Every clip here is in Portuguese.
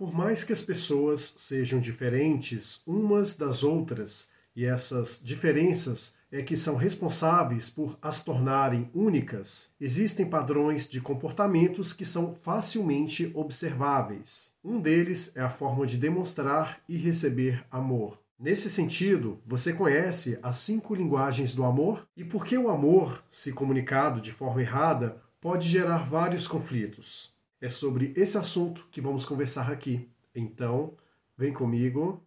Por mais que as pessoas sejam diferentes umas das outras, e essas diferenças é que são responsáveis por as tornarem únicas, existem padrões de comportamentos que são facilmente observáveis. Um deles é a forma de demonstrar e receber amor. Nesse sentido, você conhece as cinco linguagens do amor e por que o amor, se comunicado de forma errada, pode gerar vários conflitos. É sobre esse assunto que vamos conversar aqui. Então, vem comigo.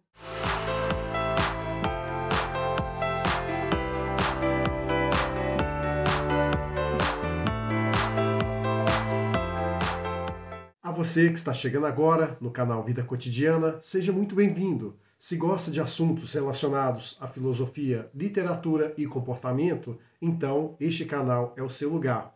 A você que está chegando agora no canal Vida Cotidiana, seja muito bem-vindo. Se gosta de assuntos relacionados à filosofia, literatura e comportamento, então este canal é o seu lugar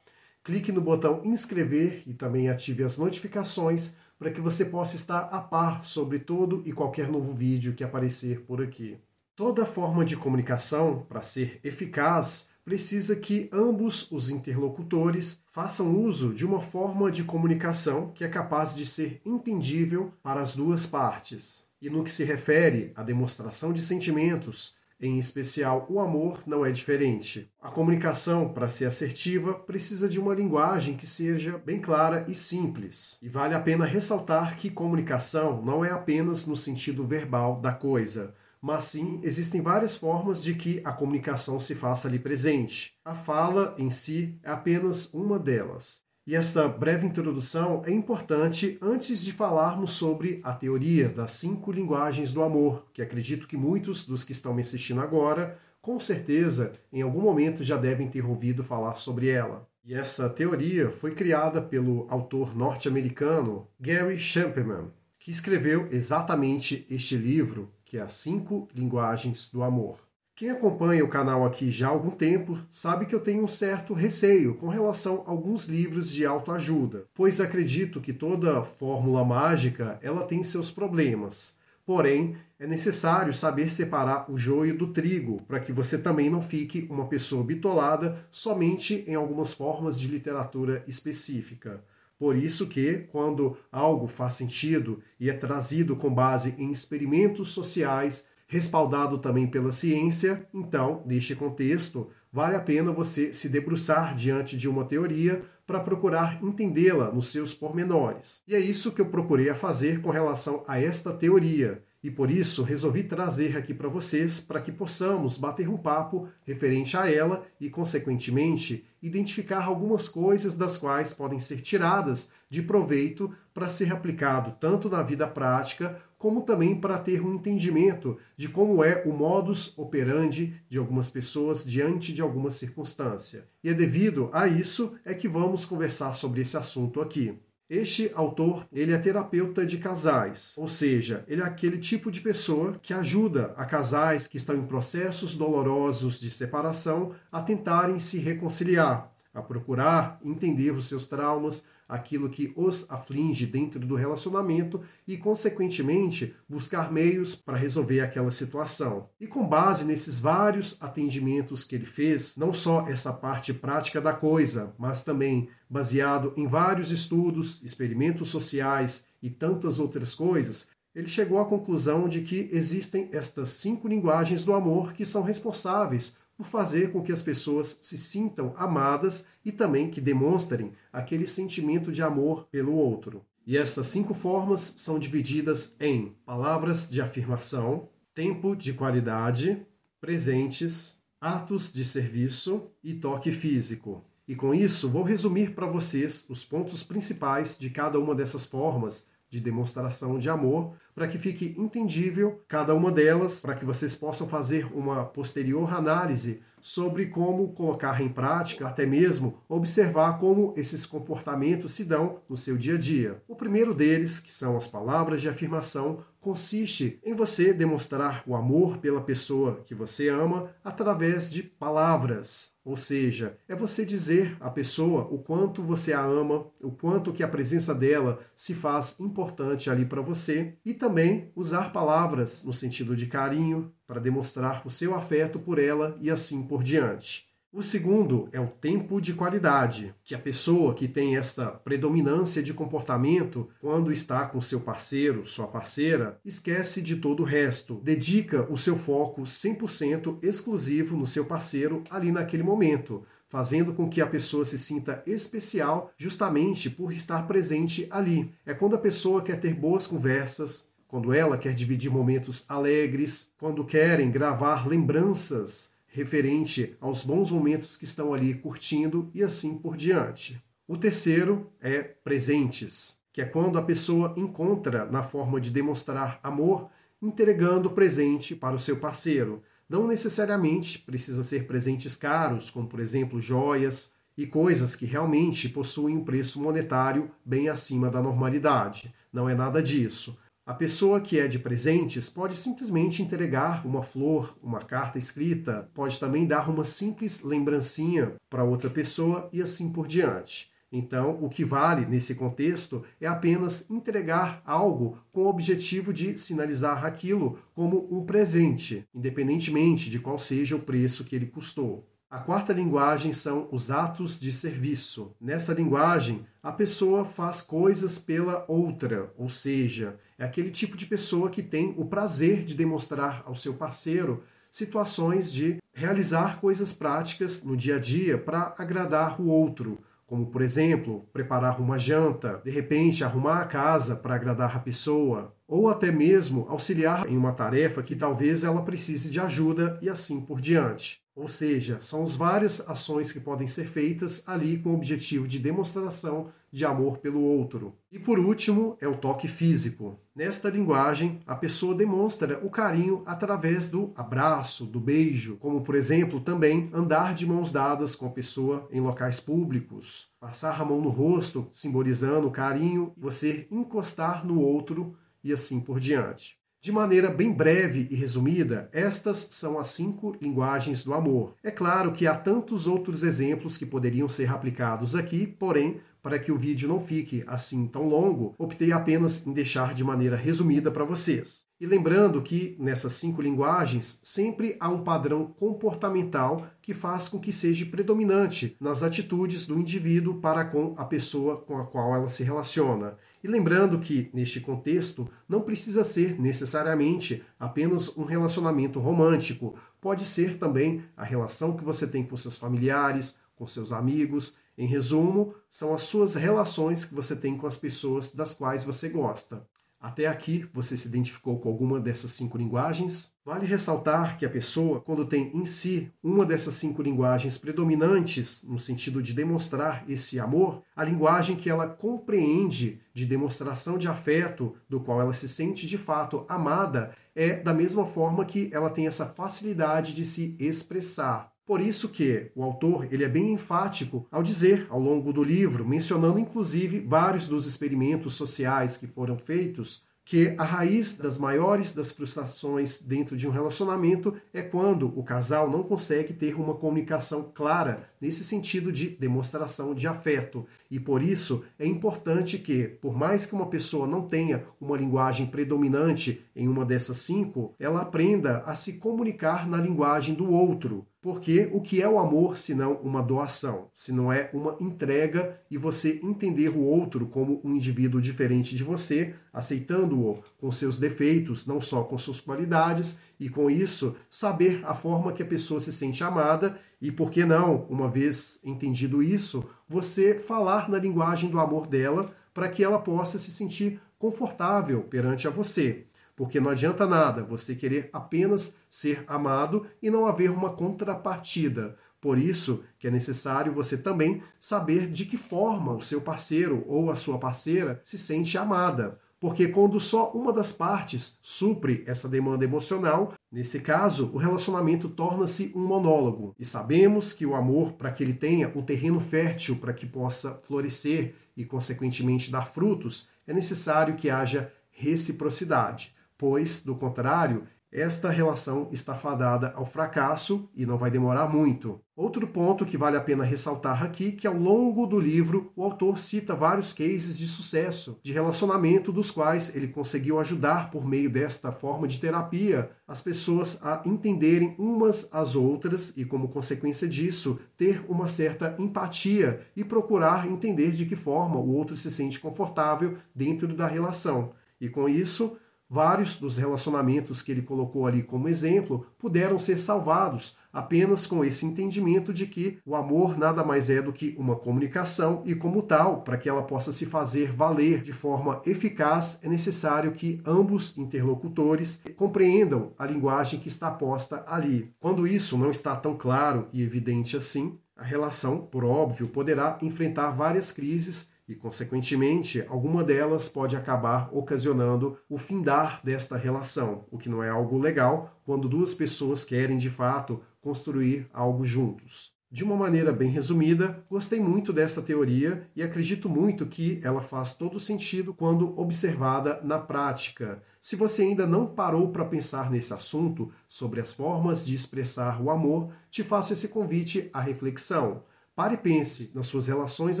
clique no botão inscrever e também ative as notificações para que você possa estar a par sobre todo e qualquer novo vídeo que aparecer por aqui. Toda forma de comunicação, para ser eficaz, precisa que ambos os interlocutores façam uso de uma forma de comunicação que é capaz de ser entendível para as duas partes. E no que se refere à demonstração de sentimentos, em especial, o amor não é diferente. A comunicação, para ser assertiva, precisa de uma linguagem que seja bem clara e simples. E vale a pena ressaltar que comunicação não é apenas no sentido verbal da coisa, mas sim existem várias formas de que a comunicação se faça ali presente. A fala em si é apenas uma delas. E essa breve introdução é importante antes de falarmos sobre a teoria das cinco linguagens do amor, que acredito que muitos dos que estão me assistindo agora, com certeza, em algum momento já devem ter ouvido falar sobre ela. E essa teoria foi criada pelo autor norte-americano Gary Champerman, que escreveu exatamente este livro, que é As Cinco Linguagens do Amor. Quem acompanha o canal aqui já há algum tempo sabe que eu tenho um certo receio com relação a alguns livros de autoajuda, pois acredito que toda fórmula mágica ela tem seus problemas. Porém, é necessário saber separar o joio do trigo para que você também não fique uma pessoa bitolada somente em algumas formas de literatura específica. Por isso que, quando algo faz sentido e é trazido com base em experimentos sociais, respaldado também pela ciência, então, neste contexto, vale a pena você se debruçar diante de uma teoria para procurar entendê-la nos seus pormenores. E é isso que eu procurei fazer com relação a esta teoria. E por isso resolvi trazer aqui para vocês para que possamos bater um papo referente a ela e, consequentemente, identificar algumas coisas das quais podem ser tiradas de proveito para ser aplicado tanto na vida prática como também para ter um entendimento de como é o modus operandi de algumas pessoas diante de alguma circunstância. E é devido a isso é que vamos conversar sobre esse assunto aqui. Este autor, ele é terapeuta de casais, ou seja, ele é aquele tipo de pessoa que ajuda a casais que estão em processos dolorosos de separação a tentarem se reconciliar, a procurar entender os seus traumas, aquilo que os aflige dentro do relacionamento e, consequentemente, buscar meios para resolver aquela situação. E com base nesses vários atendimentos que ele fez, não só essa parte prática da coisa, mas também baseado em vários estudos, experimentos sociais e tantas outras coisas, ele chegou à conclusão de que existem estas cinco linguagens do amor que são responsáveis por fazer com que as pessoas se sintam amadas e também que demonstrem aquele sentimento de amor pelo outro. E essas cinco formas são divididas em palavras de afirmação, tempo de qualidade, presentes, atos de serviço e toque físico. E com isso, vou resumir para vocês os pontos principais de cada uma dessas formas de demonstração de amor, para que fique entendível cada uma delas, para que vocês possam fazer uma posterior análise sobre como colocar em prática, até mesmo observar como esses comportamentos se dão no seu dia a dia. O primeiro deles, que são as palavras de afirmação, consiste em você demonstrar o amor pela pessoa que você ama através de palavras. Ou seja, é você dizer à pessoa o quanto você a ama, o quanto que a presença dela se faz importante ali para você e também usar palavras no sentido de carinho para demonstrar o seu afeto por ela e assim por diante. O segundo é o tempo de qualidade, que a pessoa que tem esta predominância de comportamento, quando está com seu parceiro, sua parceira, esquece de todo o resto, dedica o seu foco 100% exclusivo no seu parceiro ali naquele momento, fazendo com que a pessoa se sinta especial justamente por estar presente ali. É quando a pessoa quer ter boas conversas, quando ela quer dividir momentos alegres, quando querem gravar lembranças referente aos bons momentos que estão ali curtindo e assim por diante. O terceiro é presentes, que é quando a pessoa encontra na forma de demonstrar amor entregando presente para o seu parceiro. Não necessariamente precisa ser presentes caros, como por exemplo joias e coisas que realmente possuem um preço monetário bem acima da normalidade. Não é nada disso. A pessoa que é de presentes pode simplesmente entregar uma flor, uma carta escrita, pode também dar uma simples lembrancinha para outra pessoa e assim por diante. Então, o que vale nesse contexto é apenas entregar algo com o objetivo de sinalizar aquilo como um presente, independentemente de qual seja o preço que ele custou. A quarta linguagem são os atos de serviço. Nessa linguagem, a pessoa faz coisas pela outra, ou seja, é aquele tipo de pessoa que tem o prazer de demonstrar ao seu parceiro situações de realizar coisas práticas no dia a dia para agradar o outro, como por exemplo, preparar uma janta, de repente arrumar a casa para agradar a pessoa, ou até mesmo auxiliar em uma tarefa que talvez ela precise de ajuda e assim por diante. Ou seja, são as várias ações que podem ser feitas ali com o objetivo de demonstração de amor pelo outro. E por último, é o toque físico. Nesta linguagem, a pessoa demonstra o carinho através do abraço, do beijo, como por exemplo, também andar de mãos dadas com a pessoa em locais públicos, passar a mão no rosto, simbolizando o carinho, você encostar no outro e assim por diante. De maneira bem breve e resumida, estas são as cinco linguagens do amor. É claro que há tantos outros exemplos que poderiam ser aplicados aqui, porém, para que o vídeo não fique assim tão longo, optei apenas em deixar de maneira resumida para vocês. E lembrando que nessas cinco linguagens sempre há um padrão comportamental que faz com que seja predominante nas atitudes do indivíduo para com a pessoa com a qual ela se relaciona. E lembrando que, neste contexto, não precisa ser necessariamente apenas um relacionamento romântico, pode ser também a relação que você tem com seus familiares, com seus amigos. Em resumo, são as suas relações que você tem com as pessoas das quais você gosta. Até aqui, você se identificou com alguma dessas cinco linguagens? Vale ressaltar que a pessoa, quando tem em si uma dessas cinco linguagens predominantes, no sentido de demonstrar esse amor, a linguagem que ela compreende de demonstração de afeto, do qual ela se sente de fato amada, é da mesma forma que ela tem essa facilidade de se expressar. Por isso que o autor ele é bem enfático ao dizer ao longo do livro, mencionando inclusive vários dos experimentos sociais que foram feitos, que a raiz das maiores das frustrações dentro de um relacionamento é quando o casal não consegue ter uma comunicação clara nesse sentido de demonstração de afeto. E por isso é importante que, por mais que uma pessoa não tenha uma linguagem predominante em uma dessas cinco, ela aprenda a se comunicar na linguagem do outro. Porque o que é o amor se não uma doação, se não é uma entrega e você entender o outro como um indivíduo diferente de você, aceitando-o com seus defeitos, não só com suas qualidades, e com isso saber a forma que a pessoa se sente amada e, por que não, uma vez entendido isso, você falar na linguagem do amor dela para que ela possa se sentir confortável perante a você. Porque não adianta nada você querer apenas ser amado e não haver uma contrapartida. Por isso que é necessário você também saber de que forma o seu parceiro ou a sua parceira se sente amada. Porque quando só uma das partes supre essa demanda emocional, nesse caso, o relacionamento torna-se um monólogo. E sabemos que o amor, para que ele tenha um terreno fértil para que possa florescer e, consequentemente, dar frutos, é necessário que haja reciprocidade pois, do contrário, esta relação está fadada ao fracasso e não vai demorar muito. Outro ponto que vale a pena ressaltar aqui que ao longo do livro o autor cita vários cases de sucesso, de relacionamento dos quais ele conseguiu ajudar por meio desta forma de terapia as pessoas a entenderem umas às outras e como consequência disso ter uma certa empatia e procurar entender de que forma o outro se sente confortável dentro da relação. E com isso, vários dos relacionamentos que ele colocou ali como exemplo puderam ser salvados apenas com esse entendimento de que o amor nada mais é do que uma comunicação e, como tal, para que ela possa se fazer valer de forma eficaz, é necessário que ambos interlocutores compreendam a linguagem que está posta ali. Quando isso não está tão claro e evidente assim, a relação, por óbvio, poderá enfrentar várias crises e, consequentemente, alguma delas pode acabar ocasionando o findar desta relação, o que não é algo legal quando duas pessoas querem de fato construir algo juntos. De uma maneira bem resumida, gostei muito desta teoria e acredito muito que ela faz todo sentido quando observada na prática. Se você ainda não parou para pensar nesse assunto, sobre as formas de expressar o amor, te faço esse convite à reflexão. Pare e pense nas suas relações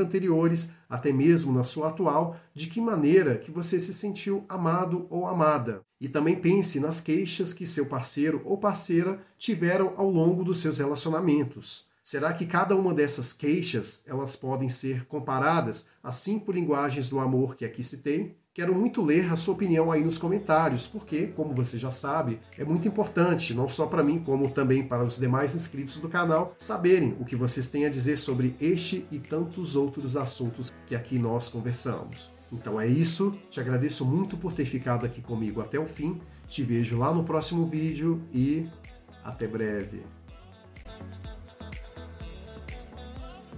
anteriores, até mesmo na sua atual, de que maneira que você se sentiu amado ou amada. E também pense nas queixas que seu parceiro ou parceira tiveram ao longo dos seus relacionamentos. Será que cada uma dessas queixas elas podem ser comparadas às cinco linguagens do amor que aqui citei? Quero muito ler a sua opinião aí nos comentários, porque, como você já sabe, é muito importante, não só para mim, como também para os demais inscritos do canal, saberem o que vocês têm a dizer sobre este e tantos outros assuntos que aqui nós conversamos. Então é isso, te agradeço muito por ter ficado aqui comigo até o fim, te vejo lá no próximo vídeo e até breve.